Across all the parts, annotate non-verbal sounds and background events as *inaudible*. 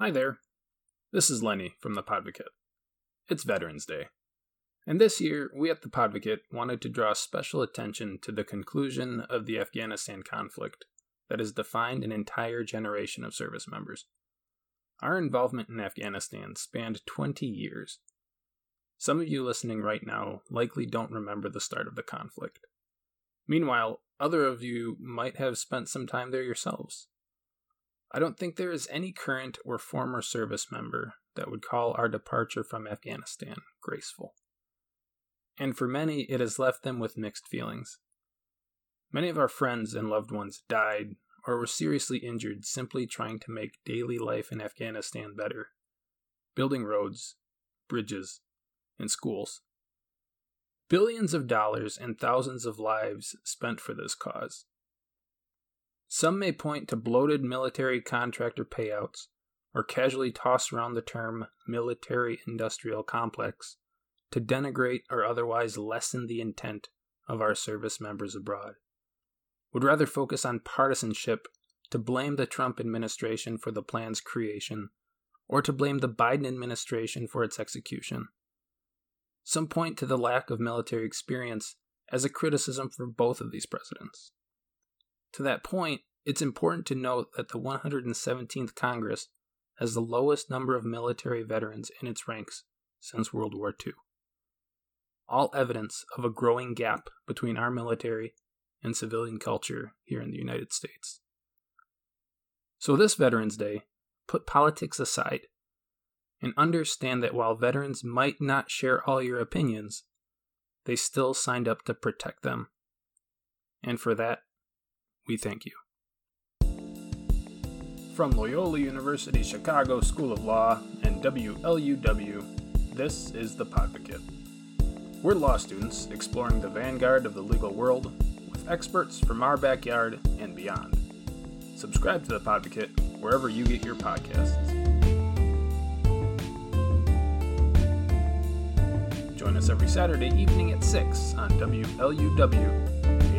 Hi there. This is Lenny from the Podvocate. It's Veterans Day. And this year, we at the Podvocate wanted to draw special attention to the conclusion of the Afghanistan conflict that has defined an entire generation of service members. Our involvement in Afghanistan spanned 20 years. Some of you listening right now likely don't remember the start of the conflict. Meanwhile, other of you might have spent some time there yourselves. I don't think there is any current or former service member that would call our departure from Afghanistan graceful. And for many, it has left them with mixed feelings. Many of our friends and loved ones died or were seriously injured simply trying to make daily life in Afghanistan better, building roads, bridges, and schools. Billions of dollars and thousands of lives spent for this cause. Some may point to bloated military contractor payouts or casually toss around the term military industrial complex to denigrate or otherwise lessen the intent of our service members abroad. Would rather focus on partisanship to blame the Trump administration for the plan's creation or to blame the Biden administration for its execution. Some point to the lack of military experience as a criticism for both of these presidents. To that point, it's important to note that the 117th Congress has the lowest number of military veterans in its ranks since World War II. All evidence of a growing gap between our military and civilian culture here in the United States. So, this Veterans Day, put politics aside and understand that while veterans might not share all your opinions, they still signed up to protect them. And for that, we thank you. From Loyola University Chicago School of Law and WLUW, this is The Podvocate. We're law students exploring the vanguard of the legal world with experts from our backyard and beyond. Subscribe to The Podvocate wherever you get your podcasts. Join us every Saturday evening at 6 on WLUW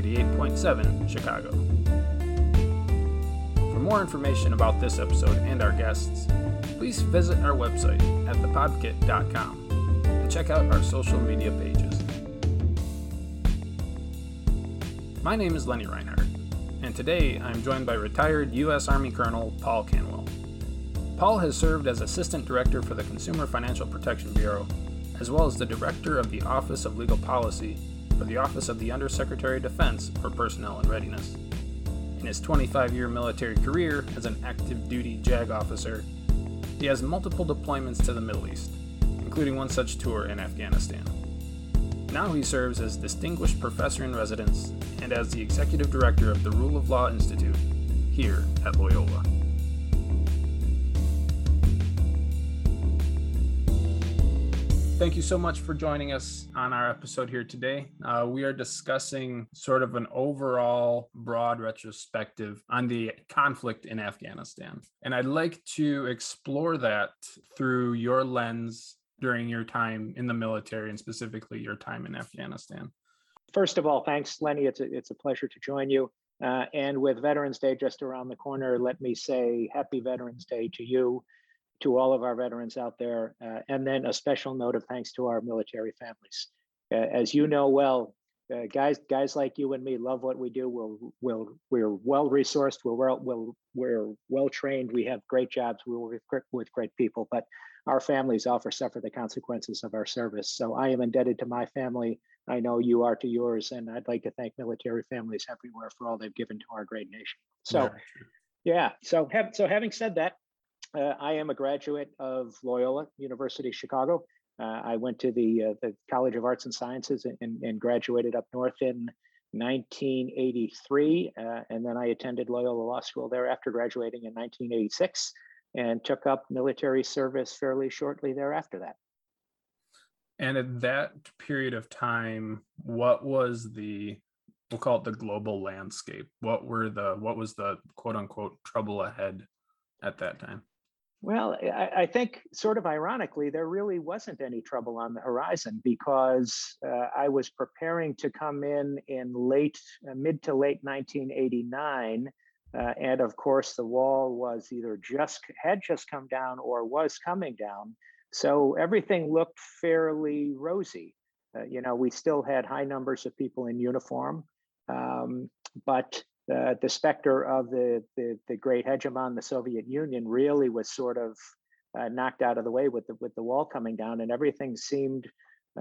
88.7 Chicago. For more information about this episode and our guests, please visit our website at thepodkit.com and check out our social media pages. My name is Lenny Reinhardt, and today I'm joined by retired U.S. Army Colonel Paul Kantwill. Paul has served as Assistant Director for the Consumer Financial Protection Bureau, as well as the Director of the Office of Legal Policy for the Office of the Undersecretary of Defense for Personnel and Readiness. His 25 year military career as an active duty JAG officer, he has multiple deployments to the Middle East, including one such tour in Afghanistan. Now he serves as Distinguished Professor in Residence and as the Executive Director of the Rule of Law Institute here at Loyola. Thank you so much for joining us on our episode here today. Uh, we are discussing sort of an overall broad retrospective on the conflict in Afghanistan. And I'd like to explore that through your lens during your time in the military and specifically your time in Afghanistan. First of all, thanks, Lenny. It's a, it's a pleasure to join you. Uh, and with Veterans Day just around the corner, let me say happy Veterans Day to you to all of our veterans out there, uh, and then a special note of thanks to our military families. Uh, as you know well, uh, guys, guys like you and me love what we do. We're, we're, we're well resourced. We're well, we're, we're well trained. We have great jobs. We work with, with great people, but our families often suffer the consequences of our service. So I am indebted to my family. I know you are to yours, and I'd like to thank military families everywhere for all they've given to our great nation. So, yeah. yeah so have, so having said that, uh, I am a graduate of Loyola University Chicago. Uh, I went to the uh, the College of Arts and Sciences and, and graduated up north in 1983, uh, and then I attended Loyola Law School there after graduating in 1986, and took up military service fairly shortly thereafter that. And at that period of time, what was the we'll call it the global landscape? What were the what was the quote unquote trouble ahead at that time? Well, I, I, think sort of ironically, there really wasn't any trouble on the horizon because uh, I was preparing to come in in late, uh, mid to late 1989 Uh, and of course, the wall was either just had just come down or was coming down. So everything looked fairly rosy. Uh, you know, we still had high numbers of people in uniform, um, but the specter of the, the, the great hegemon, the Soviet Union, really was sort of uh, knocked out of the way with the with the wall coming down, and everything seemed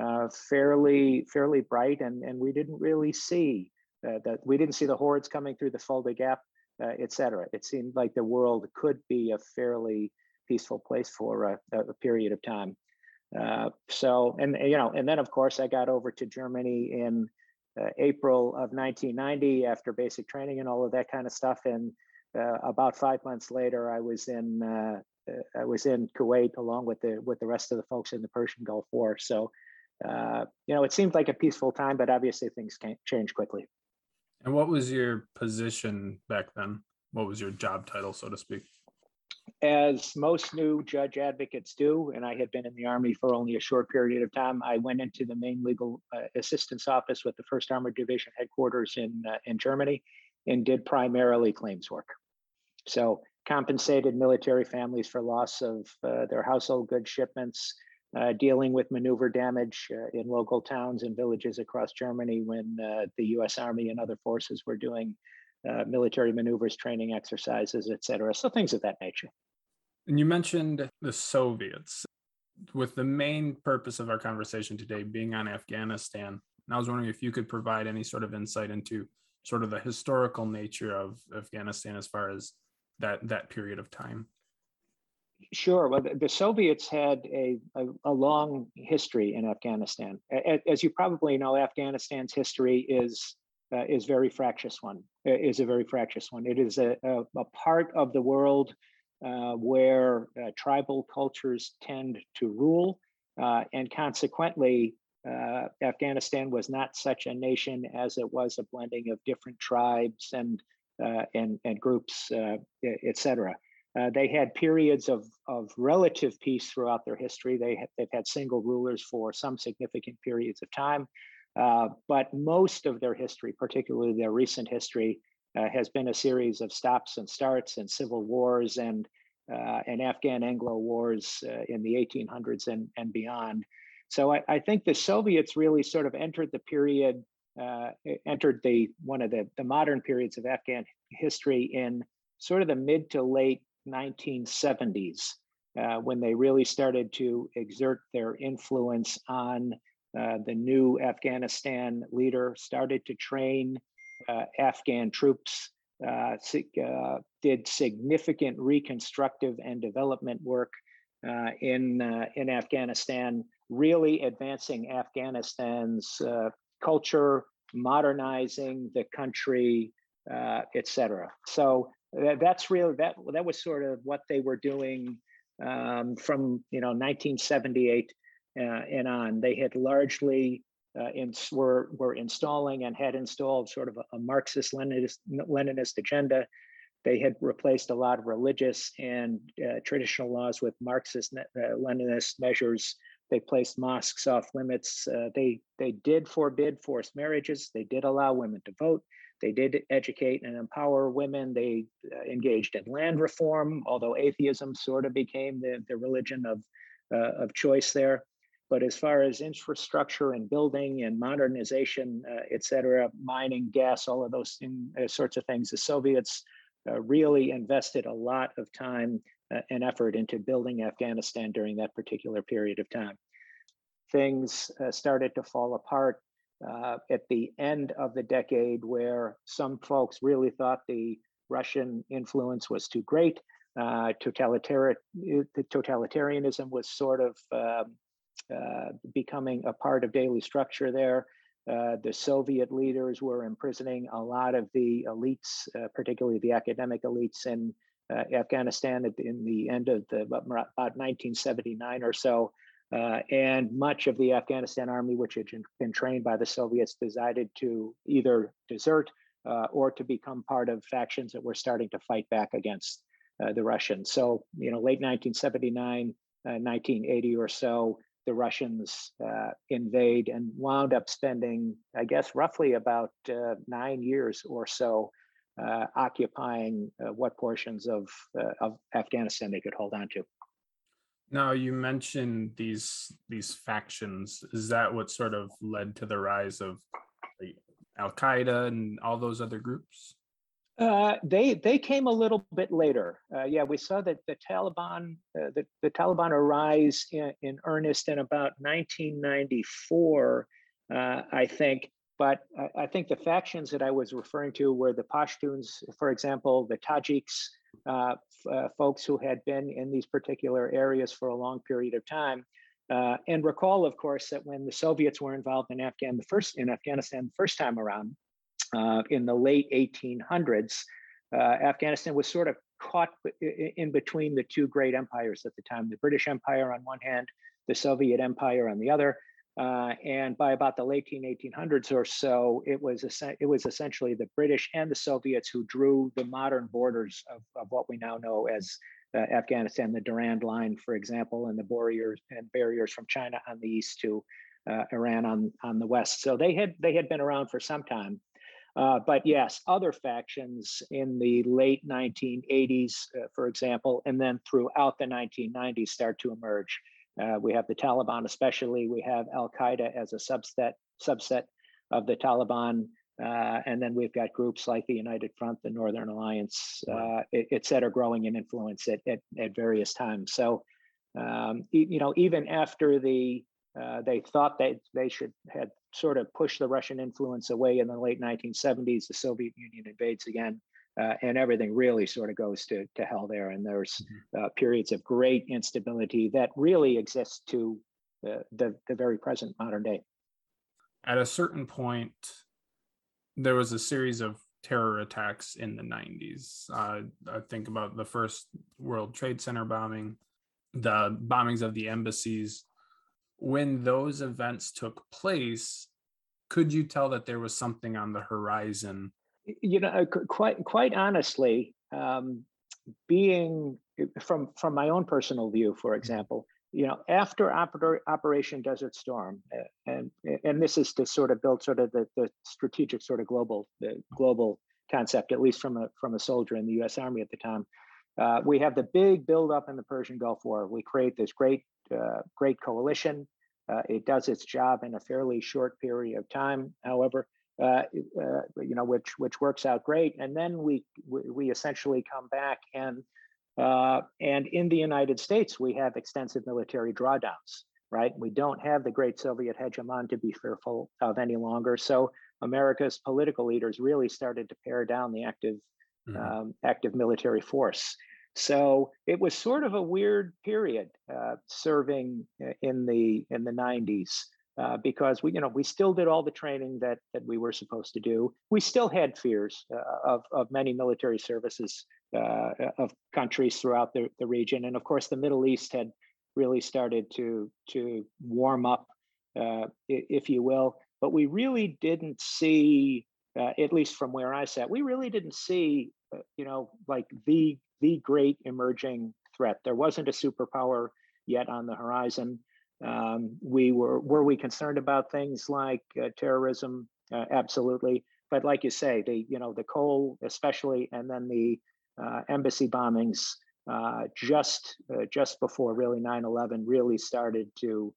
uh, fairly fairly bright, and and we didn't really see uh, that we didn't see the hordes coming through the Fulda Gap, uh, et cetera. It seemed like the world could be a fairly peaceful place for a, a period of time. Uh, so, and you know, and then of course I got over to Germany in uh, April of 1990 after basic training and all of that kind of stuff. And uh, about five months later, I was in uh, I was in Kuwait along with the with the rest of the folks in the Persian Gulf War. So, uh, you know, it seemed like a peaceful time, but obviously things can change quickly. And what was your position back then? What was your job title, so to speak? As most new judge advocates do, and I had been in the Army for only a short period of time, I went into the main legal uh, assistance office with the 1st Armored Division headquarters in, uh, in Germany and did primarily claims work. So, compensated military families for loss of uh, their household goods shipments, uh, dealing with maneuver damage uh, in local towns and villages across Germany when uh, the US Army and other forces were doing uh, military maneuvers, training exercises, et cetera. So things of that nature. And you mentioned the Soviets, with the main purpose of our conversation today being on Afghanistan. And I was wondering if you could provide any sort of insight into sort of the historical nature of Afghanistan as far as that that period of time. Sure. Well, the, Soviets had a, a, a, long history in Afghanistan. As you probably know, Afghanistan's history is uh, is very fractious one. Is a very fractious one. It is a, a, a part of the world uh, where uh, tribal cultures tend to rule, uh, and consequently, uh, Afghanistan was not such a nation as it was a blending of different tribes and uh, and and groups, etc. They had periods of, of relative peace throughout their history. They ha- they've had single rulers for some significant periods of time. But most of their history, particularly their recent history, uh, has been a series of stops and starts and civil wars and uh, and Afghan Anglo wars uh, in the 1800s and, and beyond. So I, I, think the Soviets really sort of entered the period, uh, entered the one of the, the modern periods of Afghan history in sort of the mid to late 1970s uh, when they really started to exert their influence on uh, the new Afghanistan leader, started to train Afghan troops, uh, uh, did significant reconstructive and development work uh, in, in Afghanistan, really advancing Afghanistan's culture, modernizing the country, uh, et cetera. So that, that's really that that was sort of what they were doing um, from you know 1978 uh, and on. They had largely uh, in, were were installing and had installed sort of a, a Marxist Leninist, agenda. They had replaced a lot of religious and uh, traditional laws with Marxist uh, Leninist measures. They placed mosques off limits. Uh, they they did forbid forced marriages. They did allow women to vote. They did educate and empower women. They uh, engaged in land reform, although atheism sort of became the, the religion of, uh, of choice there. But as far as infrastructure and building and modernization, uh, et cetera, mining, gas, all of those thing, uh, sorts of things, the Soviets uh, really invested a lot of time uh, and effort into building Afghanistan during that particular period of time. Things started to fall apart uh, at the end of the decade where some folks really thought the Russian influence was too great. Uh, totalitarian, totalitarianism was sort of um, uh, becoming a part of daily structure there. Uh, the Soviet leaders were imprisoning a lot of the elites, uh, particularly the academic elites in uh, Afghanistan at, in the end of the about 1979 or so. Uh, and much of the Afghanistan army, which had been trained by the Soviets, decided to either desert uh, or to become part of factions that were starting to fight back against uh, the Russians. So, you know, late 1979, 1980 uh, or so, the Russians uh, invade and wound up spending, I guess, roughly about uh, nine years or so uh, occupying uh, what portions of uh, of Afghanistan they could hold on to. Now you mentioned these these factions. Is that what sort of led to the rise of Al Qaeda and all those other groups? Uh, they they came a little bit later. Uh, yeah, we saw that the Taliban uh, the, the Taliban arise in, in earnest in about 1994, uh, I think. But I, I, think the factions that I was referring to were the Pashtuns, for example, the Tajiks, uh, uh, folks who had been in these particular areas for a long period of time. and recall, of course, that when the Soviets were involved in Afghan the first in Afghanistan the first time around, uh, in the late 1800s, uh, Afghanistan was sort of caught in between the two great empires at the time the British Empire on one hand, the Soviet Empire on the other. Uh, and by about the late 1800s or so, it was it was essentially the British and the Soviets who drew the modern borders of, of what we now know as uh, Afghanistan, the Durand Line, for example, and the barriers and barriers from China on the east to uh, Iran on on the west. So they had they had been around for some time. Uh, but yes, other factions in the late 1980s, uh, for example, and then throughout the 1990s start to emerge. Uh, we have the Taliban, especially. We have Al Qaeda as a subset subset of the Taliban, uh, and then we've got groups like the United Front, the Northern Alliance, uh, et, et cetera, growing in influence at, at, at various times. So, um, you know, even after the uh, they thought that they should had sort of push the Russian influence away in the late 1970s. The Soviet Union invades again, uh, and everything really sort of goes to, to hell there. And there's mm-hmm. uh, periods of great instability that really exist to uh, the, the very present modern day. At a certain point, there was a series of terror attacks in the 90s. Uh, I think about the first World Trade Center bombing, the bombings of the embassies when those events took place, could you tell that there was something on the horizon? You know, quite quite honestly, um, being from from my own personal view, for mm-hmm. example, you know, after Oper- Operation Desert Storm, and and this is to sort of build sort of the, the strategic sort of global the global concept, at least from a from a soldier in the U.S. Army at the time. Uh, we have the big buildup in the Persian Gulf War. We create this great, uh, great coalition. Uh, it does its job in a fairly short period of time, however, uh, uh, you know, which which works out great. And then we we, essentially come back and uh, and in the United States we have extensive military drawdowns. Right, we don't have the great Soviet hegemon to be fearful of any longer. So America's political leaders really started to pare down the active mm-hmm. um, active military force. So it was sort of a weird period uh, serving uh, in the in the 90s uh, because we you know we still did all the training that that we were supposed to do. We still had fears uh, of of many military services uh, of countries throughout the, the region, and of course the Middle East had really started to to warm up, uh, if you will. But we really didn't see, at least from where I sat, we really didn't see you know like the the great emerging threat. There wasn't a superpower yet on the horizon. Um, we were were we concerned about things like uh, terrorism? Uh, absolutely. But like you say, the you know the Cole especially, and then the uh, embassy bombings uh, just uh, just before really 9/11 really started to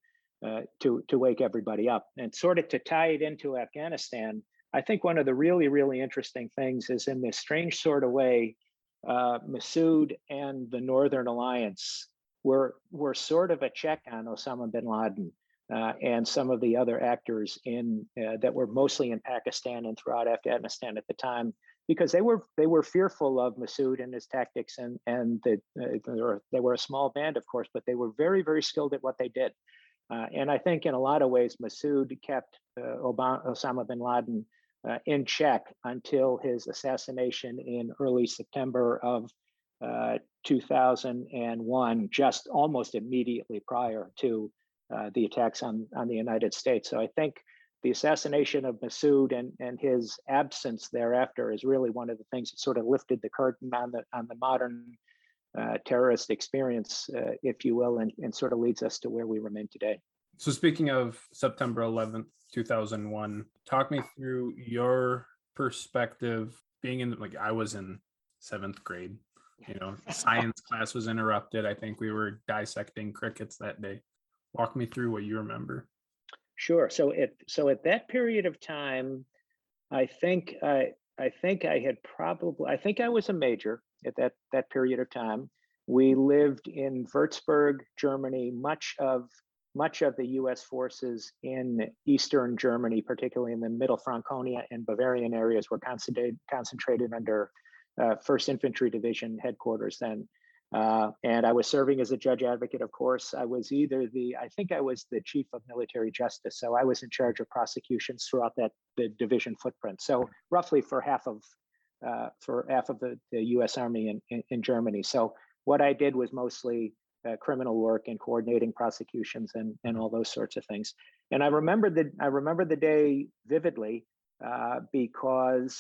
uh, to to wake everybody up, and sort of to tie it into Afghanistan. I think one of the really really interesting things is in this strange sort of way uh, Massoud and the Northern Alliance were were sort of a check on Osama bin Laden uh, and some of the other actors in uh, that were mostly in Pakistan and throughout Afghanistan at the time, because they were they were fearful of Massoud and his tactics, and and the, uh, they, were, they were a small band, of course, but they were very very skilled at what they did. Uh, and I think in a lot of ways, Massoud kept uh, Obama, Osama bin Laden uh, in check until his assassination in early September of uh, 2001, just almost immediately prior to uh, the attacks on, on the United States. So I think the assassination of Massoud and, and his absence thereafter is really one of the things that sort of lifted the curtain on the on the modern uh, terrorist experience, uh, if you will, and, and sort of leads us to where we remain today. So speaking of September 11th, 2001, talk me through your perspective being in like I was in seventh grade. You know, *laughs* science class was interrupted. I think we were dissecting crickets that day. Walk me through what you remember. Sure. So at so at that period of time, I think I I think I had probably I think I was a major at that that period of time. We lived in Würzburg, Germany. Much of much of the U.S. forces in eastern Germany, particularly in the Middle Franconia and Bavarian areas, were concentrated concentrated under uh, First Infantry Division headquarters then. Uh, and I was serving as a judge advocate, of course. I was either the, I think I was the chief of military justice. So I was in charge of prosecutions throughout that the division footprint. So roughly for half of, uh, for half of the, the US Army in, in, in, Germany. So what I did was mostly uh, criminal work and coordinating prosecutions and, and all those sorts of things. And I remember the, I remember the day vividly uh, because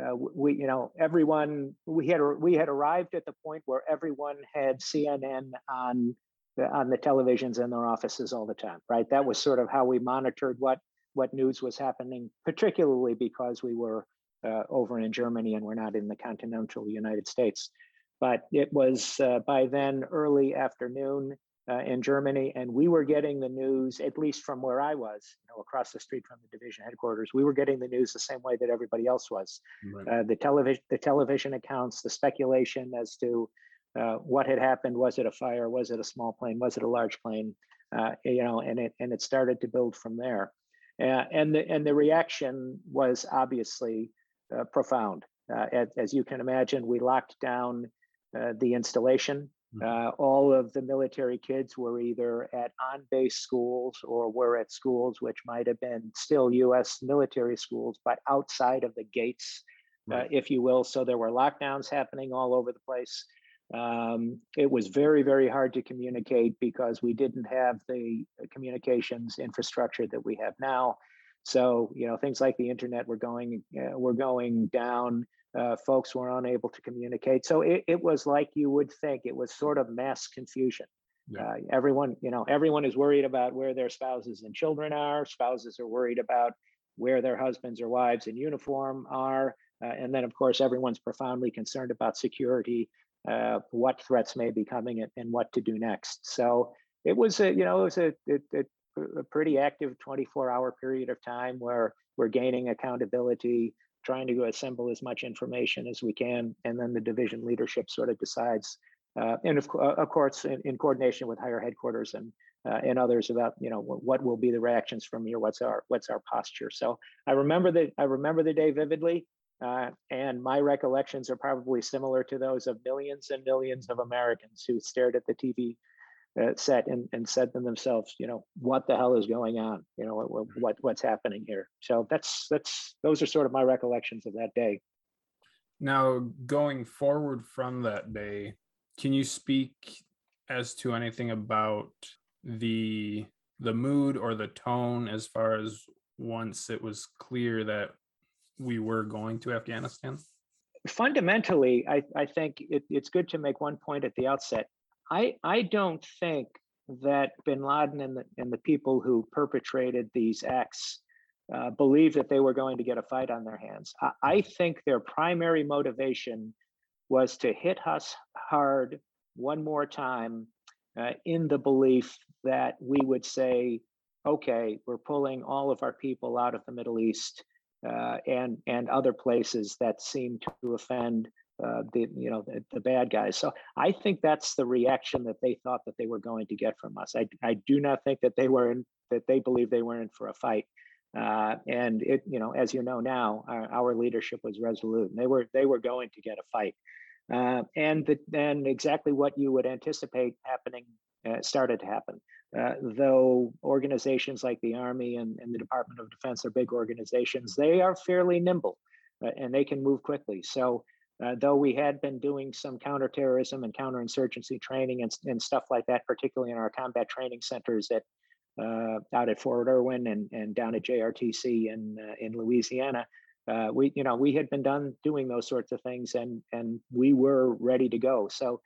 uh, we, you know, everyone we had we had arrived at the point where everyone had CNN on the, on the televisions in their offices all the time, right? That was sort of how we monitored what what news was happening, particularly because we were uh, over in Germany and we're not in the continental United States. But it was uh, by then early afternoon uh, in Germany, and we were getting the news, at least from where I was, you know, across the street from the division headquarters. We were getting the news the same way that everybody else was. Right. Uh, the television, the television accounts, the speculation as to uh, what had happened. Was it a fire? Was it a small plane? Was it a large plane? Uh, you know, and it and it started to build from there. Uh, and the and the reaction was obviously uh, profound. As, as, you can imagine, we locked down the installation Mm-hmm. Uh, all of the military kids were either at on base schools or were at schools which might have been still US military schools, but outside of the gates, uh, right. uh, if you will. So there were lockdowns happening all over the place. Um, it was very, very hard to communicate because we didn't have the communications infrastructure that we have now. So you know things like the internet were going uh, were going down uh, folks were unable to communicate. So it, it was like you would think it was sort of mass confusion. Yeah. Uh, everyone, you know, everyone is worried about where their spouses and children are. Spouses are worried about where their husbands or wives in uniform are. Uh, and then, of course, everyone's profoundly concerned about security, uh, what threats may be coming, and, and, what to do next. So it was, a, you know, it was a, a, a pretty active 24-hour period of time where we're gaining accountability trying to assemble as much information as we can, and then the division leadership sort of decides, uh, and of, of course, in, in, coordination with higher headquarters and uh, and others about you know what will be the reactions from here, what's our what's our posture. So I remember the I remember the day vividly. Uh, and my recollections are probably similar to those of millions and millions of Americans who stared at the TV uh, set and, and said to themselves, you know, what the hell is going on? You know, what, what what's happening here? So that's that's those are sort of my recollections of that day. Now, going forward from that day, can you speak as to anything about the the mood or the tone as far as once it was clear that we were going to Afghanistan? Fundamentally, I, I think it, it's good to make one point at the outset. I I don't think that Bin Laden and the and the people who perpetrated these acts uh, believed that they were going to get a fight on their hands. I, I think their primary motivation was to hit us hard one more time uh, in the belief that we would say, okay, we're pulling all of our people out of the Middle East uh, and and other places that seem to offend uh, the you know the, the, bad guys. So I think that's the reaction that they thought that they were going to get from us. I I do not think that they were in that they believed they were in for a fight. Uh, and it you know as you know now our, our, leadership was resolute. They were they were going to get a fight. Uh, and the, and exactly what you would anticipate happening uh, started to happen. Uh, though organizations like the Army and, and, the Department of Defense are big organizations, they are fairly nimble uh, and they can move quickly. So uh, though we had been doing some counterterrorism and counterinsurgency training and, and stuff like that, particularly in our combat training centers at uh, out at Fort Irwin and, and down at JRTC in uh, in Louisiana, uh, we you know we had been done doing those sorts of things and and we were ready to go. So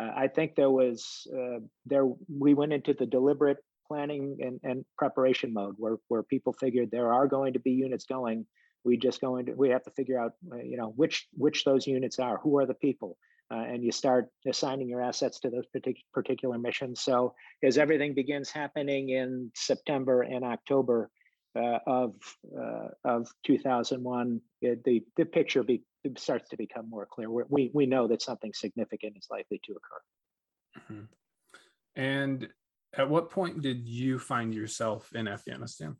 uh, I think there was uh, there we went into the deliberate planning and, and preparation mode where where people figured there are going to be units going we just go into we have to figure out uh, you know which which those units are who are the people uh, and you start assigning your assets to those partic- particular missions. So as everything begins happening in september and october uh, of uh, of 2001 it, the the picture be, starts to become more clear. We we know that something significant is likely to occur. Mm-hmm. and at what point did you find yourself in afghanistan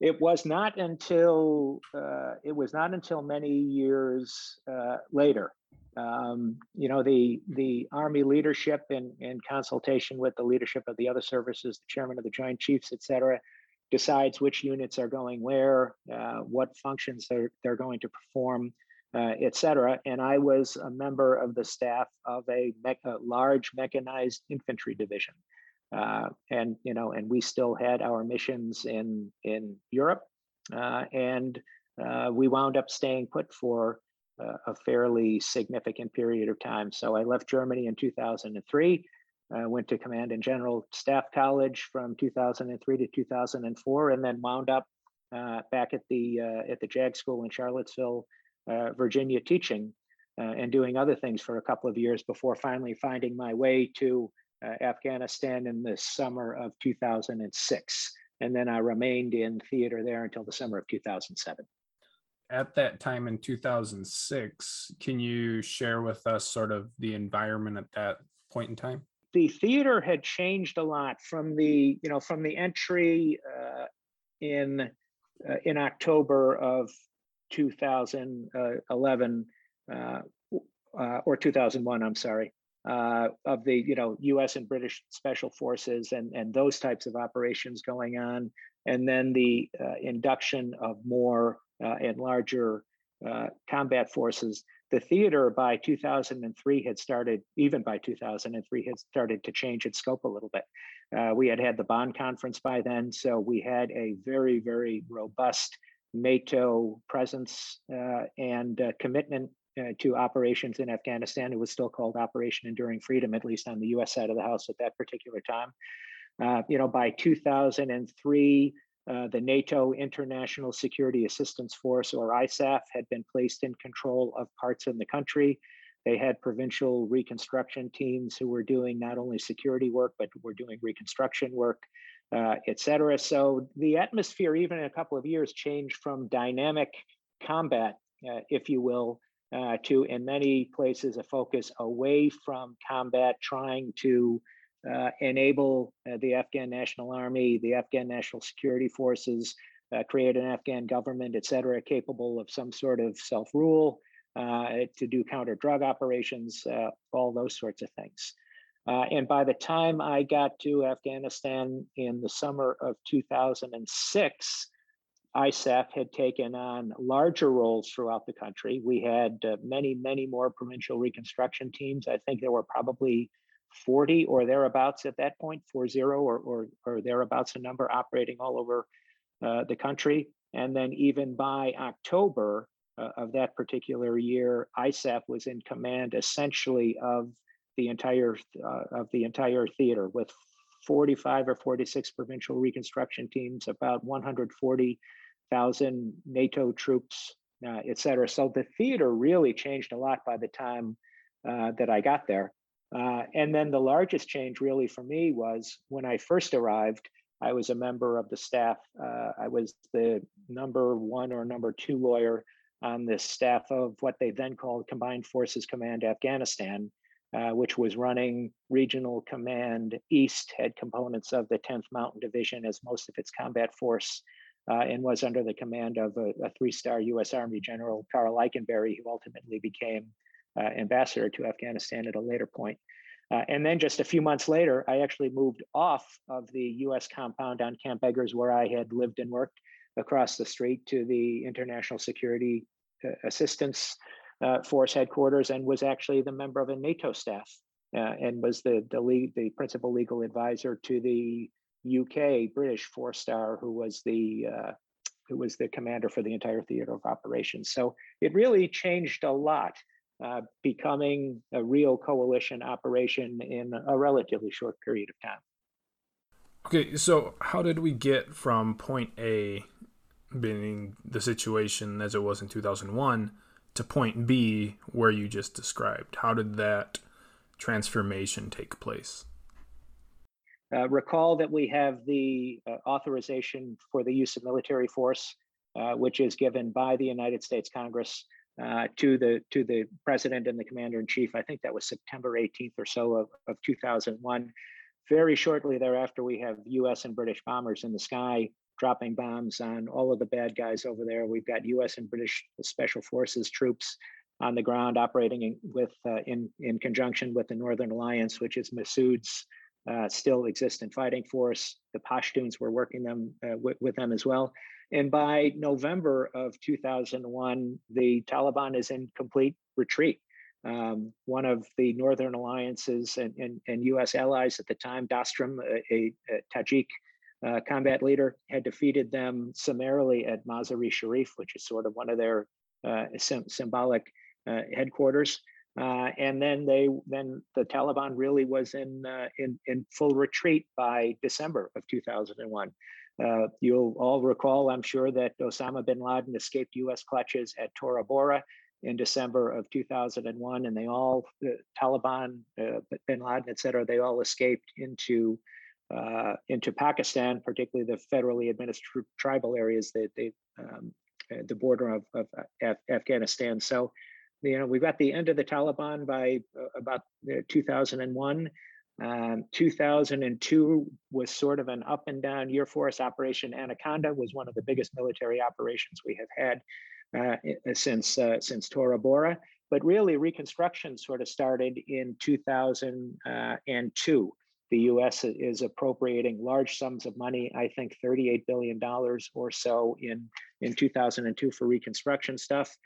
it was not until uh, it was not until many years uh, later. Um, you know, the the Army leadership, in in consultation with the leadership of the other services, the chairman of the Joint Chiefs, et cetera, decides which units are going where, uh, what functions they're they're going to perform, uh, et cetera. And I was a member of the staff of a, me- a large mechanized infantry division uh, and you know, and we still had our missions in in Europe, uh, and uh, we wound up staying put for uh, a fairly significant period of time. So I left Germany in 2003. I went to Command and General Staff College from 2003 to 2004, and then wound up uh, back at the uh, at the JAG School in Charlottesville, Virginia, teaching and doing other things for a couple of years before finally finding my way to uh, Afghanistan in the summer of 2006. And then I remained in theater there until the summer of 2007. At that time in 2006, can you share with us sort of the environment at that point in time? The theater had changed a lot from the, you know, from the entry uh, in uh, in October of 2011 uh, uh, or 2001. I'm sorry uh, of the you know U.S. and British special forces and and those types of operations going on, and then the uh, induction of more uh, and larger uh, combat forces. The theater by 2003 had started, even by 2003, had started to change its scope a little bit. Uh, we had had the Bonn conference by then, so we had a very, very robust NATO presence uh, and commitment uh, to operations in Afghanistan. It was still called Operation Enduring Freedom, at least on the US side of the house at that particular time. Uh, you know, by 2003, uh, the NATO International Security Assistance Force, or ISAF, had been placed in control of parts of the country. They had provincial reconstruction teams who were doing not only security work, but were doing reconstruction work, uh, et cetera. So the atmosphere, even in a couple of years, changed from dynamic combat, uh, if you will, uh, to, in many places, a focus away from combat, trying to uh, enable uh, the Afghan National Army, the Afghan National Security Forces, uh, create an Afghan government, et cetera, capable of some sort of self rule, uh, to do counter drug operations, uh, all those sorts of things. and by the time I got to Afghanistan in the summer of 2006, ISAF had taken on larger roles throughout the country. We had uh, many, many more provincial reconstruction teams. I think there were probably 40 or thereabouts at that point, 40 or, or, or thereabouts a number operating all over uh, the country. And then even by October uh, of that particular year, ISAF was in command essentially of the entire uh, of the entire theater with 45 or 46 provincial reconstruction teams, about 140 thousand NATO troops, uh, et cetera. So the theater really changed a lot by the time uh, that I got there. Uh, and then the largest change really for me was when I first arrived, I was a member of the staff. Uh, I was the number one or number two lawyer on the staff of what they then called Combined Forces Command Afghanistan, uh, which was running Regional Command East, had components of the 10th Mountain Division as most of its combat force uh, and was under the command of a, a three-star U.S. Army General Karl Eikenberry, who ultimately became uh, ambassador to Afghanistan at a later point. Uh, and then just a few months later, I actually moved off of the U.S. compound on Camp Eggers, where I had lived and worked, across the street to the International Security uh, Assistance uh, Force headquarters, and was actually the member of a NATO staff, uh, and was the the lead, the principal legal advisor to the UK British four star who was the uh, who was the commander for the entire theater of operations. So it really changed a lot, uh, becoming a real coalition operation in a relatively short period of time. Okay, so how did we get from point A being the situation as it was in 2001, to point B where you just described? How did that transformation take place? Uh, recall that we have the uh, authorization for the use of military force, uh, which is given by the United States Congress uh, to the to the president and the commander in chief. I think that was September 18th or so of, of 2001. Very shortly thereafter, we have U.S. and British bombers in the sky dropping bombs on all of the bad guys over there. We've got U.S. and British Special Forces troops on the ground operating in, with uh, in in conjunction with the Northern Alliance, which is Massoud's uh, still existent fighting force. The Pashtuns were working them uh, with, with them as well. And by November of 2001, the Taliban is in complete retreat. Um, one of the Northern Alliances and, and, and, U.S. allies at the time, Dostum, a, a, a Tajik uh, combat leader, had defeated them summarily at Mazar-e Sharif, which is sort of one of their uh, sim- symbolic uh, headquarters. Uh, and then they then the Taliban really was in uh, in in full retreat by December of 2001. Uh, you'll all recall, I'm sure, that Osama bin Laden escaped U.S. clutches at Tora Bora in December of 2001, and they all, the Taliban, uh, bin Laden, et cetera, they all escaped into uh, into Pakistan, particularly the federally administered tribal areas, that they, um, uh, the border of, of Af- Afghanistan. So, you know, we've got the end of the Taliban by uh, about uh, 2001. Um, 2002 was sort of an up and down year for us. Operation Anaconda was one of the biggest military operations we have had uh, since uh, since Tora Bora. But really, Reconstruction sort of started in 2002. The U.S. is appropriating large sums of money. I think 38 billion dollars or so in in 2002 for Reconstruction stuff.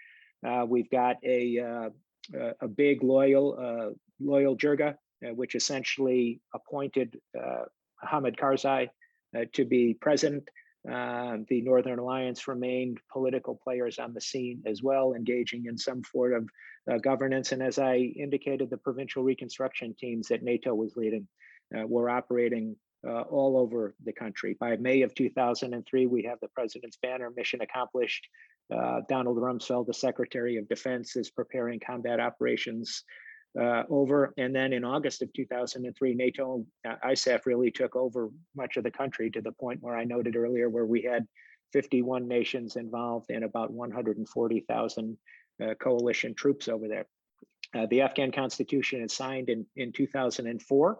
Uh, we've got a uh, a big loya uh, loya Jirga uh, which essentially appointed Hamid Karzai to be president. the Northern Alliance remained political players on the scene as well, engaging in some form of governance. And as I indicated, the provincial reconstruction teams that NATO was leading were operating uh, all over the country. By May of 2003, we have the president's banner mission accomplished. Uh, Donald Rumsfeld, the Secretary of Defense, is preparing combat operations uh, over. And then in August of 2003, NATO uh, ISAF really took over much of the country to the point where I noted earlier, where we had 51 nations involved and about 140,000 uh, coalition troops over there. Uh, the Afghan constitution is signed in, in 2004. Uh,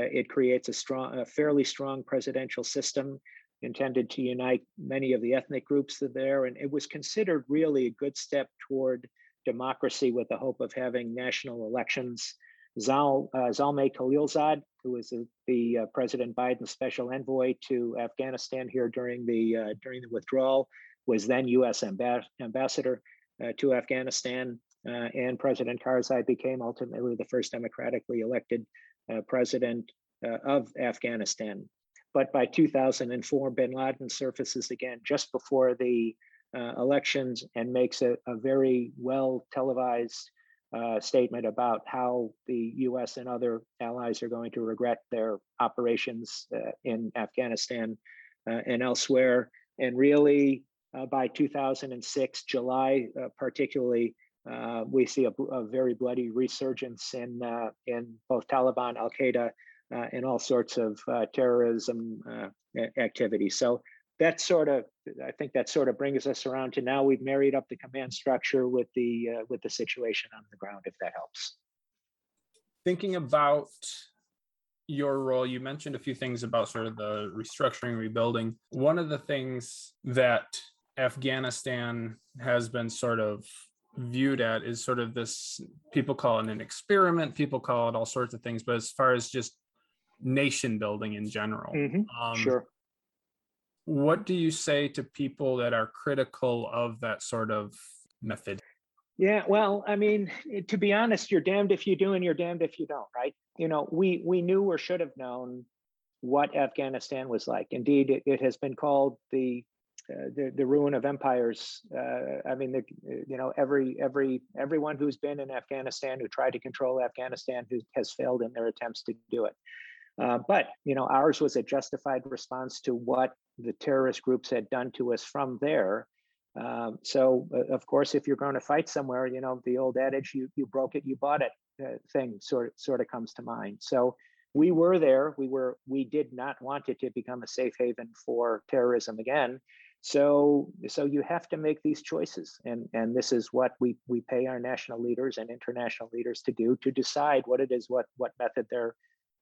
it creates a strong, a fairly strong presidential system intended to unite many of the ethnic groups there. And it was considered really a good step toward democracy with the hope of having national elections. Zal, uh, Zalmay Khalilzad, who was the, the uh, President Biden's special envoy to Afghanistan here during the uh, during the withdrawal, was then U.S. Amb- ambassador uh, to Afghanistan, uh, and President Karzai became ultimately the first democratically elected uh, president of Afghanistan. But by 2004, Bin Laden surfaces again just before the uh, elections and makes a, a very well televised uh, statement about how the US and other allies are going to regret their operations uh, in Afghanistan uh, and elsewhere. And really, uh, by 2006, July uh, particularly, we see a, a, very bloody resurgence in, in both Taliban, Al Qaeda, Uh, and all sorts of uh, terrorism uh, activity. So that sort of i think that sort of brings us around to now we've married up the command structure with the uh, with the situation on the ground if that helps thinking about your role you mentioned a few things about sort of the restructuring rebuilding one of the things that afghanistan has been sort of viewed at is sort of this people call it an experiment people call it all sorts of things but as far as just nation building in general mm-hmm. um, sure what do you say to people that are critical of that sort of method? Yeah, well, I mean, to be honest, you're damned if you do and you're damned if you don't, right? You know, we we knew or should have known what Afghanistan was like. Indeed, it, it has been called the uh, the, the ruin of empires. Uh, I mean, the, you know, every every everyone who's been in Afghanistan who tried to control Afghanistan who has failed in their attempts to do it. Uh, but you know, ours was a justified response to what the terrorist groups had done to us from there. Um, so, uh, of course, if you're going to fight somewhere, you know, the old adage "you you broke it, you bought it" uh, thing sort sort of comes to mind. So, we were there. We were we did not want it to become a safe haven for terrorism again. So, so you have to make these choices, and and this is what we we pay our national leaders and international leaders to do to decide what it is, what what method they're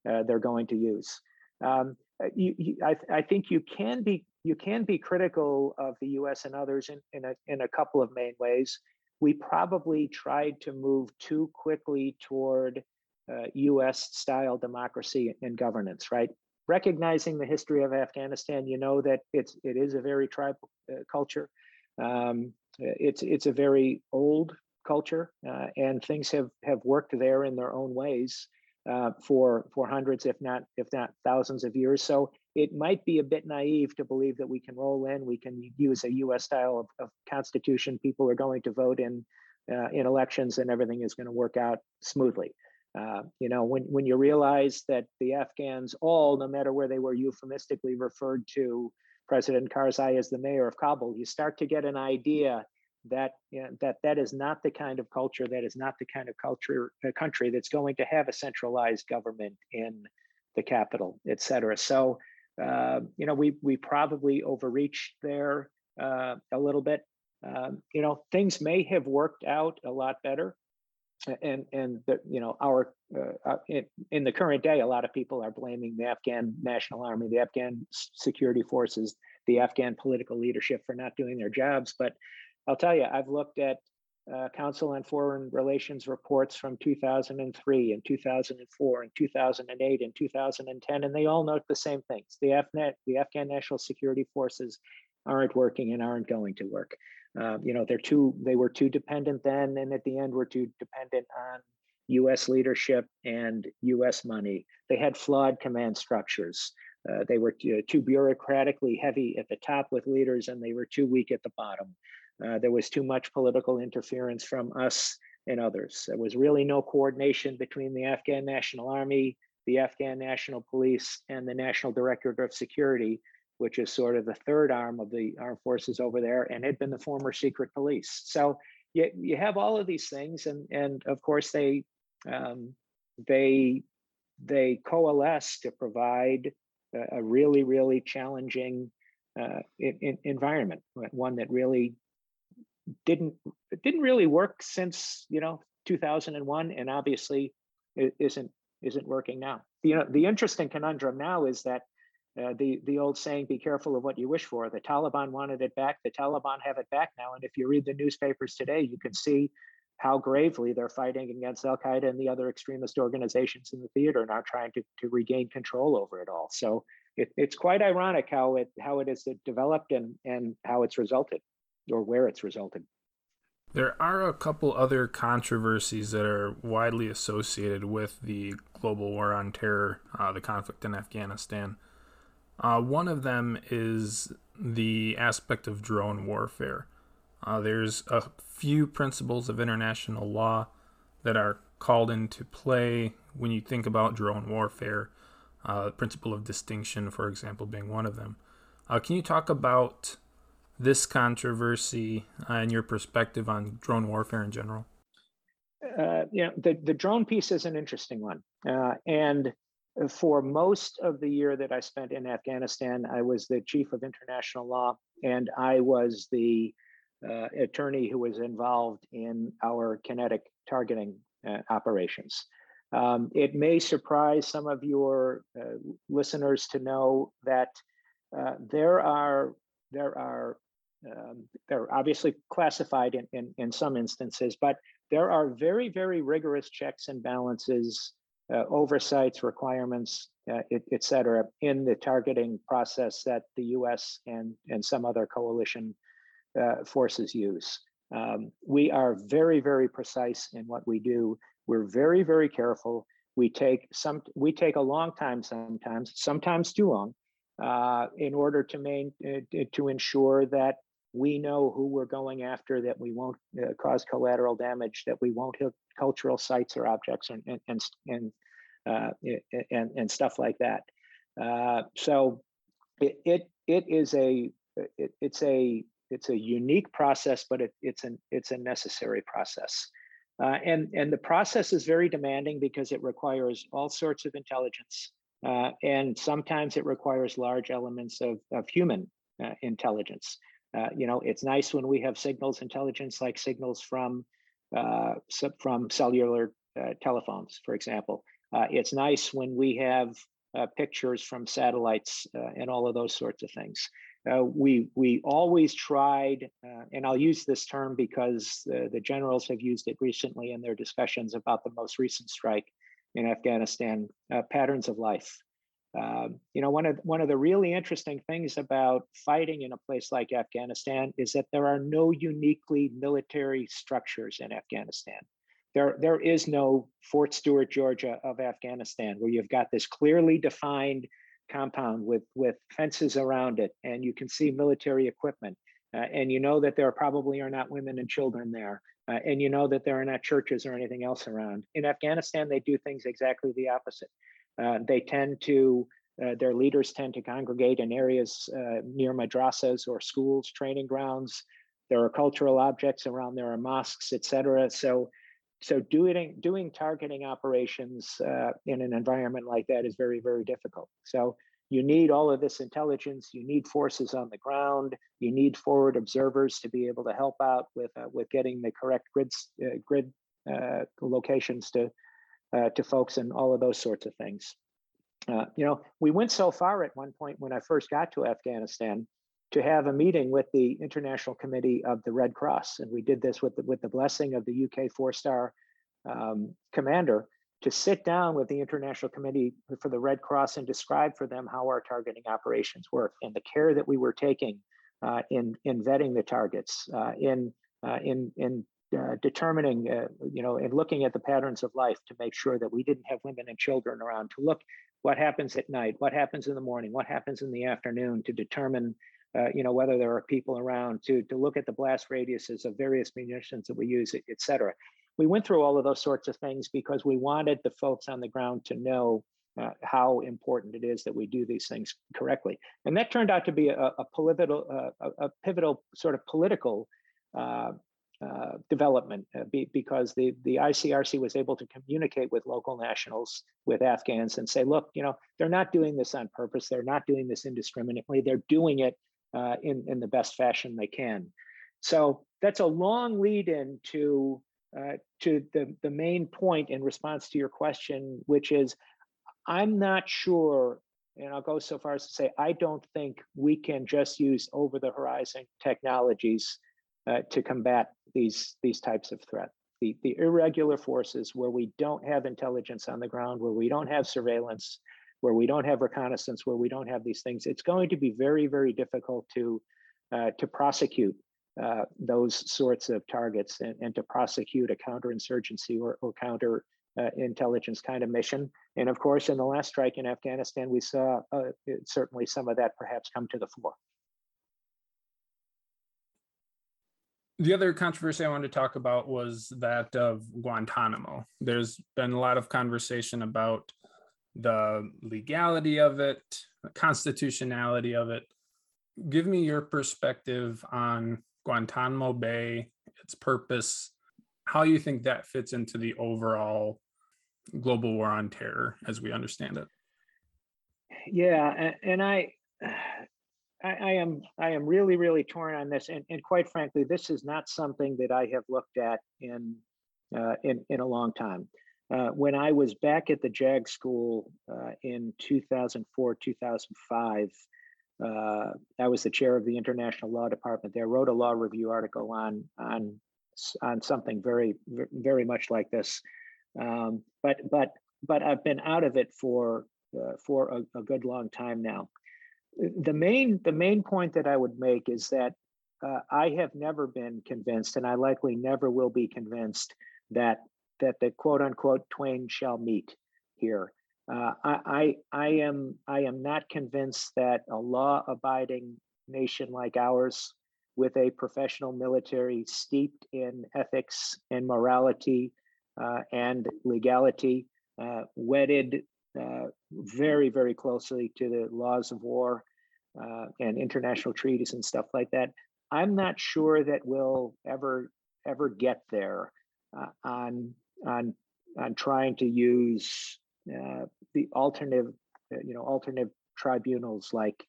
uh, they're going to use. Um, uh, you, you, I, I think you can be you can be critical of the U.S. and others in in a in a couple of main ways. We probably tried to move too quickly toward uh, U.S. style democracy and governance, right? Recognizing the history of Afghanistan, you know that it's it is a very tribal uh, culture. Um, it's it's a very old culture, uh, and things have have worked there in their own ways uh, for for hundreds, if not if not thousands of years. So it might be a bit naive to believe that we can roll in, we can use a U.S. style of, of constitution. People are going to vote in uh, in elections, and everything is going to work out smoothly. Uh, you know, when when you realize that the Afghans all, no matter where they were, euphemistically referred to President Karzai as the mayor of Kabul, you start to get an idea that you know, that that is not the kind of culture that is not the kind of culture a country that's going to have a centralized government in the capital et cetera. So uh, you know we we probably overreached there uh, a little bit. Um, you know things may have worked out a lot better and and the, you know our uh, uh in, in the current day a lot of people are blaming the afghan national army the afghan security forces the afghan political leadership for not doing their jobs but I'll tell you, I've looked at uh, Council on Foreign Relations reports from 2003 and 2004 and 2008 and 2010, and they all note the same things. The, the Afghan National Security Forces aren't working and aren't going to work. Uh, you know, they're too, they were too dependent then, and at the end were too dependent on US leadership and US money. They had flawed command structures. Uh, they were too, too bureaucratically heavy at the top with leaders, and they were too weak at the bottom. Uh, there was too much political interference from us and others. There was really no coordination between the Afghan National Army, the Afghan National Police, and the National Directorate of Security, which is sort of the third arm of the armed forces over there, and had been the former secret police. So you, you have all of these things, and and of course they um, they they coalesce to provide a, a really really challenging uh, in, in environment, one that really didn't it didn't really work since you know 2001 and obviously it isn't isn't working now. You know the interesting conundrum now is that uh, the the old saying be careful of what you wish for. The taliban wanted it back the taliban have it back now and if you read the newspapers today you can see how gravely they're fighting against al qaeda and the other extremist organizations in the theater now trying to, to regain control over it all. So it, it's quite ironic how it how it has developed and and how it's resulted or where it's resulted. There are a couple other controversies that are widely associated with the global war on terror, uh, the conflict in Afghanistan. Uh, one of them is the aspect of drone warfare. Uh, there's a few principles of international law that are called into play when you think about drone warfare. Uh, principle of distinction, for example, being one of them. Uh, can you talk about this controversy uh, and your perspective on drone warfare in general? Uh, the, the drone piece is an interesting one. Uh, and for most of the year that I spent in Afghanistan, I was the chief of international law, and I was the uh, attorney who was involved in our kinetic targeting uh, operations. Um, it may surprise some of your uh, listeners to know that there are there are um, they're obviously classified in, in, in, some instances, but there are very, very rigorous checks and balances, uh, oversights, requirements, uh, et, et, cetera, in the targeting process that the US and, and some other coalition uh, forces use. Um, we are very, very precise in what we do. We're very, very careful. We take some, we take a long time sometimes, sometimes too long, uh, in order to main uh, to ensure that we know who we're going after, that we won't uh, cause collateral damage, that we won't hit cultural sites or objects, and and and, uh, and and stuff like that. So it, it it is a it, it's a it's a unique process, but it, it's an it's a necessary process. And and the process is very demanding because it requires all sorts of intelligence, uh, and sometimes it requires large elements of, of human uh, intelligence. Uh, you know, it's nice when we have signals intelligence like signals from uh, from cellular uh, telephones, for example. it's nice when we have pictures from satellites and all of those sorts of things. Uh, we we always tried, uh, and I'll use this term because the generals have used it recently in their discussions about the most recent strike in Afghanistan, uh, patterns of life. Um, you know, one of one of the really interesting things about fighting in a place like Afghanistan is that there are no uniquely military structures in Afghanistan. There, there is no Fort Stewart, Georgia of Afghanistan, where you've got this clearly defined compound with with fences around it and you can see military equipment uh, and you know that there probably are not women and children there. Uh, and you know that there are not churches or anything else around. In afghanistan they do things exactly the opposite. Uh, they tend to uh, their leaders tend to congregate in areas uh, near madrasas or schools training grounds. There are cultural objects around there are mosques etc so so doing doing targeting operations uh, in an environment like that is very very difficult. So you need all of this intelligence. You need forces on the ground. You need forward observers to be able to help out with uh, with getting the correct grids uh, grid uh, locations to uh, to folks and all of those sorts of things. Uh, you know we went so far at one point when i first got to afghanistan to have a meeting with the International Committee of the Red Cross. And we did this with the, with the blessing of the UK four star um, commander to sit down with the International Committee for the Red Cross and describe for them how our targeting operations work and the care that we were taking uh, in, in vetting the targets, uh, in, uh, in, in uh, determining, uh, you know, and looking at the patterns of life to make sure that we didn't have women and children around, to look what happens at night, what happens in the morning, what happens in the afternoon to determine uh, you know, whether there are people around to, to look at the blast radiuses of various munitions that we use, et cetera. We went through all of those sorts of things because we wanted the folks on the ground to know uh, how important it is that we do these things correctly. And that turned out to be a, a pivotal, uh, a, pivotal sort of political uh, uh development uh, be, because the, the ICRC was able to communicate with local nationals, with Afghans, and say, look, you know, they're not doing this on purpose. They're not doing this indiscriminately. They're doing it uh, in, in the best fashion they can. So that's a long lead in to, uh, to the, the main point in response to your question, which is I'm not sure, and I'll go so far as to say, I don't think we can just use over the horizon technologies uh, to combat these, these types of threats. The, the irregular forces where we don't have intelligence on the ground, where we don't have surveillance, where we don't have reconnaissance, where we don't have these things, it's going to be very, very difficult to uh, to prosecute uh, those sorts of targets and, and, to prosecute a counterinsurgency or, or counter uh, intelligence kind of mission. And of course, in the last strike in Afghanistan, we saw uh, certainly some of that perhaps come to the fore. The other controversy I wanted to talk about was that of Guantanamo. There's been a lot of conversation about the legality of it, the constitutionality of it. Give me your perspective on Guantanamo Bay, its purpose, how you think that fits into the overall global war on terror as we understand it. Yeah, and, I, *sighs* I, I am I am really really torn on this, and, and quite frankly, this is not something that I have looked at in uh, in in a long time. Uh, when I was back at the JAG school uh, in 2004, 2005, uh, I was the chair of the international law department there, wrote a law review article on, on, on something very, very much like this. Um, but, but, but I've been out of it for, uh, for a, a, good long time now. The main, the main point that I would make is that uh, I have never been convinced, and I likely never will be convinced that that the quote unquote twain shall meet here. Uh, I, I, I am I am not convinced that a law-abiding nation like ours, with a professional military steeped in ethics and morality uh, and legality, uh, wedded uh, very, very closely to the laws of war uh, and international treaties and stuff like that. I'm not sure that we'll ever ever get there on on on trying to use uh, the alternative, uh, you know, alternative tribunals like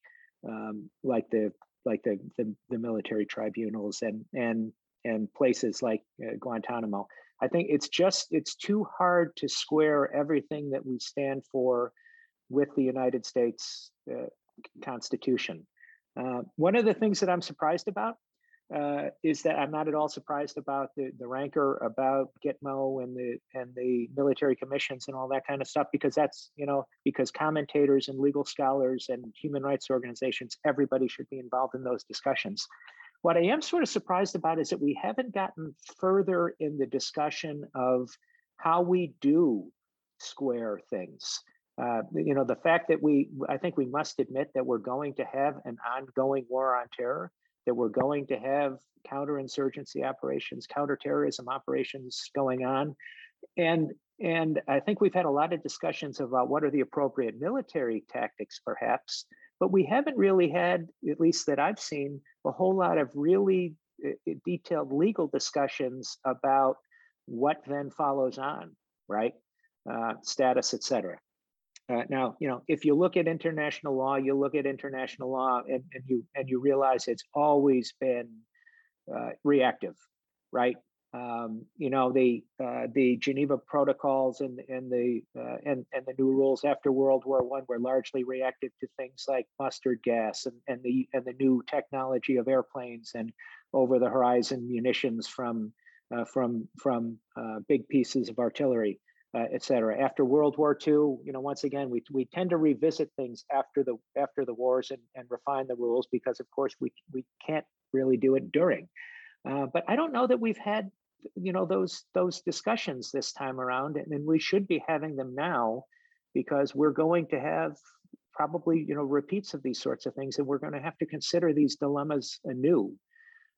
um, like the like the, the, the military tribunals and and and places like uh, Guantanamo. I think it's just it's too hard to square everything that we stand for with the United States uh, Constitution. Uh, one of the things that I'm surprised about uh, is that I'm not at all surprised about the, the rancor about Gitmo and the and the military commissions and all that kind of stuff because that's you know because commentators and legal scholars and human rights organizations everybody should be involved in those discussions. What I am sort of surprised about is that we haven't gotten further in the discussion of how we do square things. Uh, you know, the fact that we, I think we must admit that we're going to have an ongoing war on terror that we're going to have counterinsurgency operations, counterterrorism operations going on. And and I think we've had a lot of discussions about what are the appropriate military tactics, perhaps, but we haven't really had, at least that I've seen, a whole lot of really uh, uh, detailed legal discussions about what then follows on, right? Uh, status, et cetera. Uh, now, you know, if you look at international law, you look at international law, and, and you and you realize it's always been uh, reactive, right? Um, you know, the uh, the Geneva Protocols and and the uh, and and the new rules after World War One were largely reactive to things like mustard gas and and the and the new technology of airplanes and over the horizon munitions from uh, from from uh, big pieces of artillery uh, et cetera. After World War II, you know, once again, we, we tend to revisit things after the after the wars and, and refine the rules because, of course, we we can't really do it during. Uh, but I don't know that we've had, you know, those those discussions this time around, and, and we should be having them now because we're going to have probably, you know, repeats of these sorts of things, and we're going to have to consider these dilemmas anew.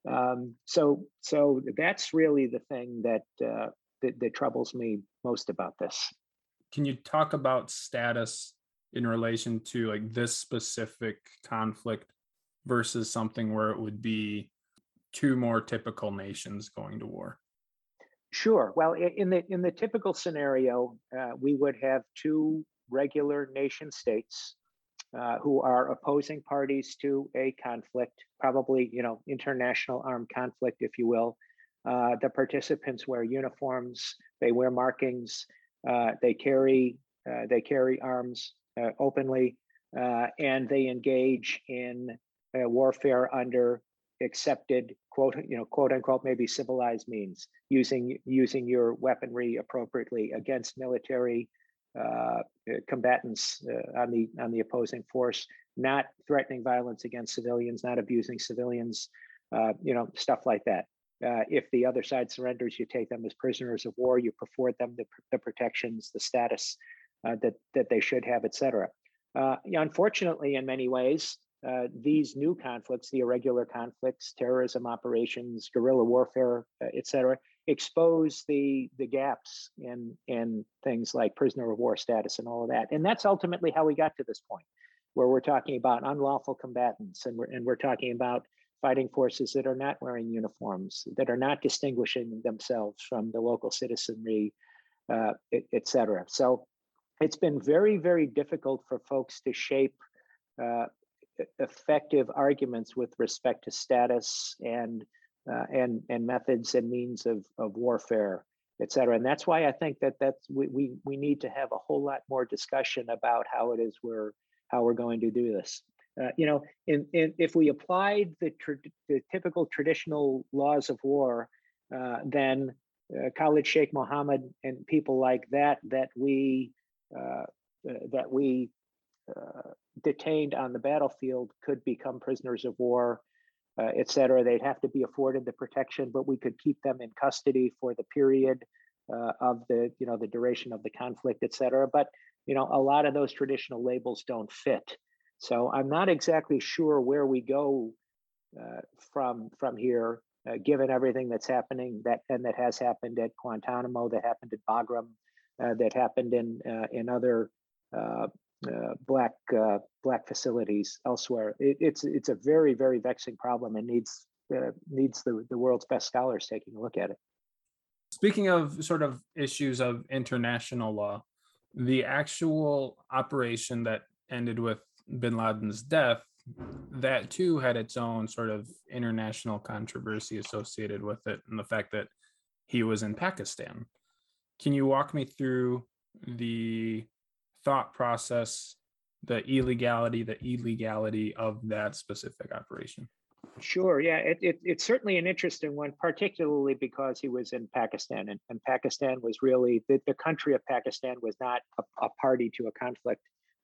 Um, so so that's really the thing that uh, that, that troubles me most about this. Can you talk about status in relation to like this specific conflict versus something where it would be two more typical nations going to war? Sure. Well, in the in the typical scenario, uh, we would have two regular nation states uh, who are opposing parties to a conflict, probably you know international armed conflict, if you will, uh, the participants wear uniforms, they wear markings, uh, they carry uh, they carry arms uh, openly, uh, and they engage in warfare under accepted quote you know quote unquote maybe civilized means using using your weaponry appropriately against military uh, combatants uh, on the on the opposing force not threatening violence against civilians not abusing civilians uh, you know stuff like that uh, if the other side surrenders, you take them as prisoners of war. You afford them the, the protections, the status uh, that that they should have, et cetera. Uh, unfortunately, in many ways, uh, these new conflicts, the irregular conflicts, terrorism operations, guerrilla warfare, uh, et cetera, expose the the gaps in in things like prisoner of war status and all of that. And that's ultimately how we got to this point, where we're talking about unlawful combatants, and we're and we're talking about fighting forces that are not wearing uniforms, that are not distinguishing themselves from the local citizenry, uh, et, et, cetera. So it's been very, very difficult for folks to shape uh, effective arguments with respect to status and uh, and and methods and means of of warfare, et cetera. And that's why I think that that's we we we need to have a whole lot more discussion about how it is we're how we're going to do this. Uh, you know, in, in, if we applied the, the typical traditional laws of war, uh, then uh, Khalid Sheikh Mohammed and people like that that we uh, uh, that we detained on the battlefield could become prisoners of war, et cetera. They'd have to be afforded the protection, but we could keep them in custody for the period of the you know the duration of the conflict, et cetera. But you know, a lot of those traditional labels don't fit. So I'm not exactly sure where we go uh, from from here, uh, given everything that's happening that and that has happened at Guantanamo, that happened at Bagram, uh, that happened in uh, in other uh, uh, black black facilities elsewhere. It, it's it's a very very vexing problem and needs needs the, the world's best scholars taking a look at it. Speaking of sort of issues of international law, the actual operation that ended with bin Laden's death, that too had its own sort of international controversy associated with it, and the fact that he was in Pakistan. Can you walk me through the thought process, the illegality, the illegality of that specific operation? Sure. Yeah, it, it, it's certainly an interesting one, particularly because he was in Pakistan, and, and Pakistan was really the, the country of Pakistan was not a, a party to a conflict,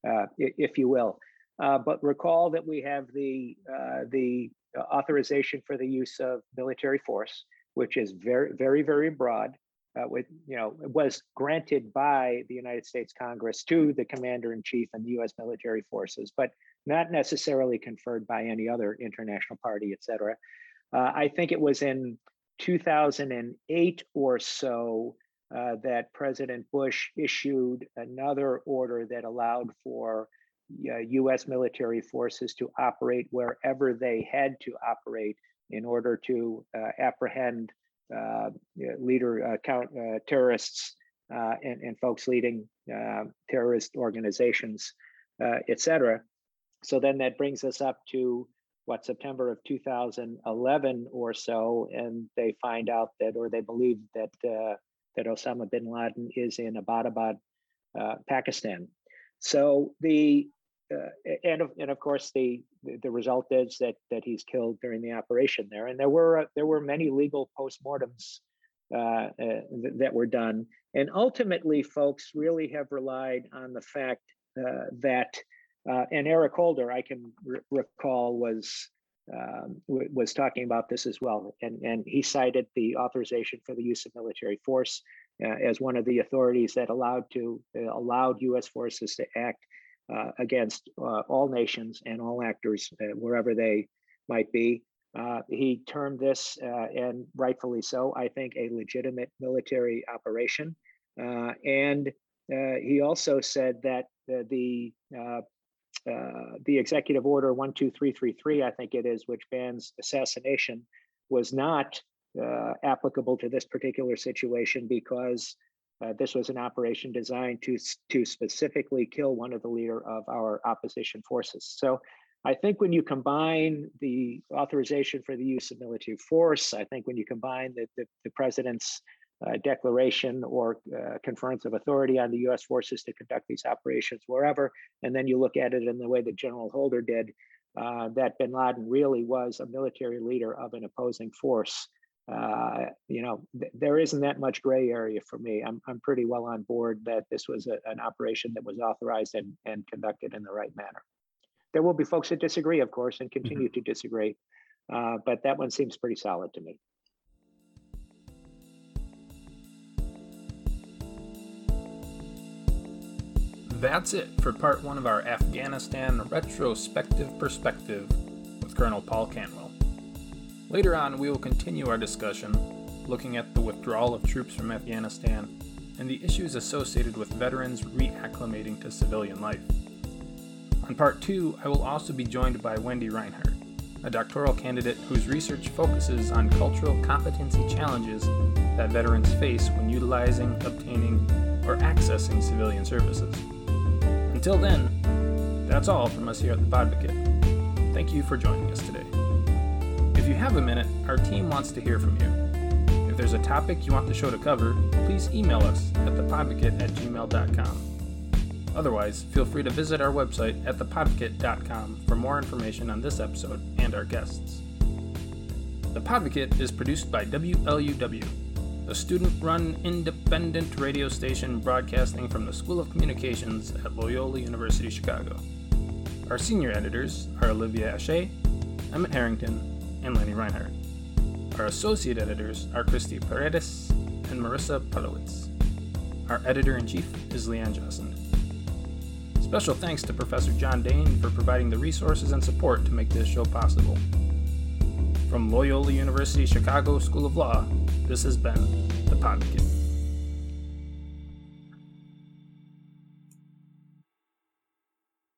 uh, if you will. Uh, but recall that we have the uh, the authorization for the use of military force, which is very, very, very broad uh, with, you know, was granted by the United States Congress to the commander in chief and the U.S. military forces, but not necessarily conferred by any other international party, et cetera. Uh, I think it was in 2008 or so uh, that President Bush issued another order that allowed for uh, US military forces to operate wherever they had to operate in order to uh, apprehend uh, leader uh, count uh, terrorists and, and folks leading terrorist organizations, etc. So then that brings us up to what September of 2011 or so, and they find out that, or they believe that uh, that Osama bin Laden is in Abbottabad, uh, Pakistan. So the uh, and of, and of course the the result is that that he's killed during the operation there. And there were uh, there were many legal postmortems uh, uh, that were done. And ultimately, folks really have relied on the fact uh, that uh, and Eric Holder, I can re- recall, was um, w- was talking about this as well, and and he cited the authorization for the use of military force as one of the authorities that allowed to allowed U.S. forces to act uh, against uh, all nations and all actors uh, wherever they might be. he termed this, and rightfully so, I think, a legitimate military operation. and he also said that the uh, the executive order 12333, I think it is, which bans assassination, was not uh, applicable to this particular situation because uh, this was an operation designed to, to specifically kill one of the leader of our opposition forces. So I think when you combine the authorization for the use of military force, I think when you combine the, the, the president's uh, declaration or uh, conference of authority on the US forces to conduct these operations wherever, and then you look at it in the way that General Holder did, uh, that bin Laden really was a military leader of an opposing force uh, you know, th- there isn't that much gray area for me. I'm, I'm pretty well on board that this was a, an operation that was authorized and, and conducted in the right manner. There will be folks that disagree, of course, and mm-hmm. continue mm-hmm. to disagree, uh, but that one seems pretty solid to me. That's it for part one of our Afghanistan retrospective perspective with Colonel Paul Kantwill. Later on, we will continue our discussion, looking at the withdrawal of troops from Afghanistan and the issues associated with veterans reacclimating to civilian life. On part two, I will also be joined by Wendy Reinhardt, a doctoral candidate whose research focuses on cultural competency challenges that veterans face when utilizing, obtaining, or accessing civilian services. Until then, that's all from us here at the Podvocate. Thank you for joining us today. If you have a minute, our team wants to hear from you. If there's a topic you want the show to cover, please email us at thepodvocate at gmail.com. Otherwise, feel free to visit our website at thepodvocate.com for more information on this episode and our guests. The Podvocate is produced by WLUW, a student run independent radio station broadcasting from the School of Communications at Loyola University Chicago. Our senior editors are Olivia Ashe, Emmett Harrington, and Lenny Reinhardt. Our associate editors are Christy Paredes and Marissa Podowitz. Our editor in chief is Leanne Jocelyn. Special thanks to Professor John Dane for providing the resources and support to make this show possible. From Loyola University Chicago School of Law, this has been The Podvocate.